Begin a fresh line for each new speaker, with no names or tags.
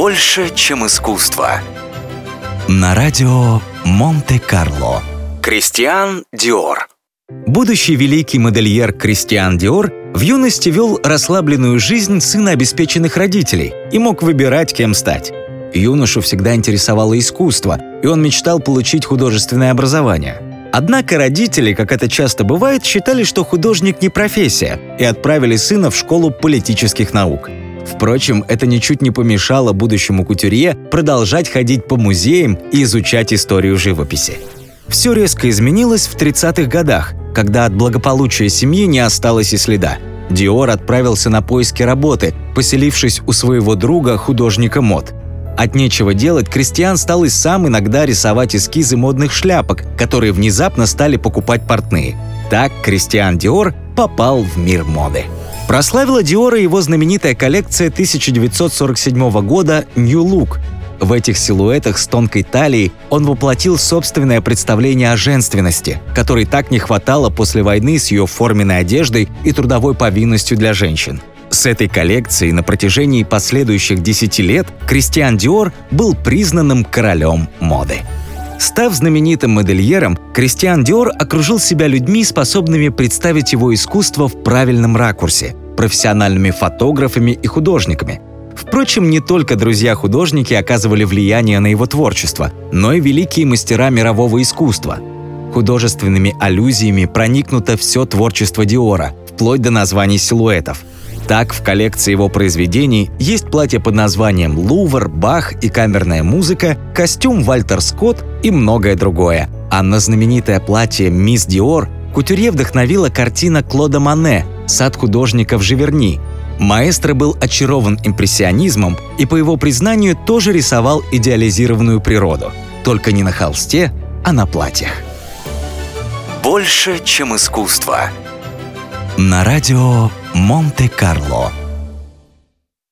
Больше, чем искусство.
На радио Монте-Карло.
Кристиан Диор.
Будущий великий модельер Кристиан Диор в юности вел расслабленную жизнь сына обеспеченных родителей и мог выбирать, кем стать. Юношу всегда интересовало искусство, и он мечтал получить художественное образование. Однако родители, как это часто бывает, считали, что художник не профессия, и отправили сына в школу политических наук. Впрочем, это ничуть не помешало будущему кутюрье продолжать ходить по музеям и изучать историю живописи. Все резко изменилось в 30-х годах, когда от благополучия семьи не осталось и следа. Диор отправился на поиски работы, поселившись у своего друга, художника мод. От нечего делать Кристиан стал и сам иногда рисовать эскизы модных шляпок, которые внезапно стали покупать портные. Так Кристиан Диор попал в мир моды. Прославила Диора его знаменитая коллекция 1947 года «New Look». В этих силуэтах с тонкой талией он воплотил собственное представление о женственности, которой так не хватало после войны с ее форменной одеждой и трудовой повинностью для женщин. С этой коллекцией на протяжении последующих 10 лет Кристиан Диор был признанным королем моды. Став знаменитым модельером, Кристиан Диор окружил себя людьми, способными представить его искусство в правильном ракурсе, профессиональными фотографами и художниками. Впрочем, не только друзья-художники оказывали влияние на его творчество, но и великие мастера мирового искусства. Художественными аллюзиями проникнуто все творчество Диора, вплоть до названий силуэтов – так, в коллекции его произведений есть платье под названием «Лувр», «Бах» и камерная музыка, костюм Вальтер Скотт и многое другое. А на знаменитое платье «Мисс Диор» кутюрье вдохновила картина Клода Мане «Сад художников Живерни». Маэстро был очарован импрессионизмом и, по его признанию, тоже рисовал идеализированную природу. Только не на холсте, а на платьях.
Больше, чем искусство.
На радио Монте-Карло.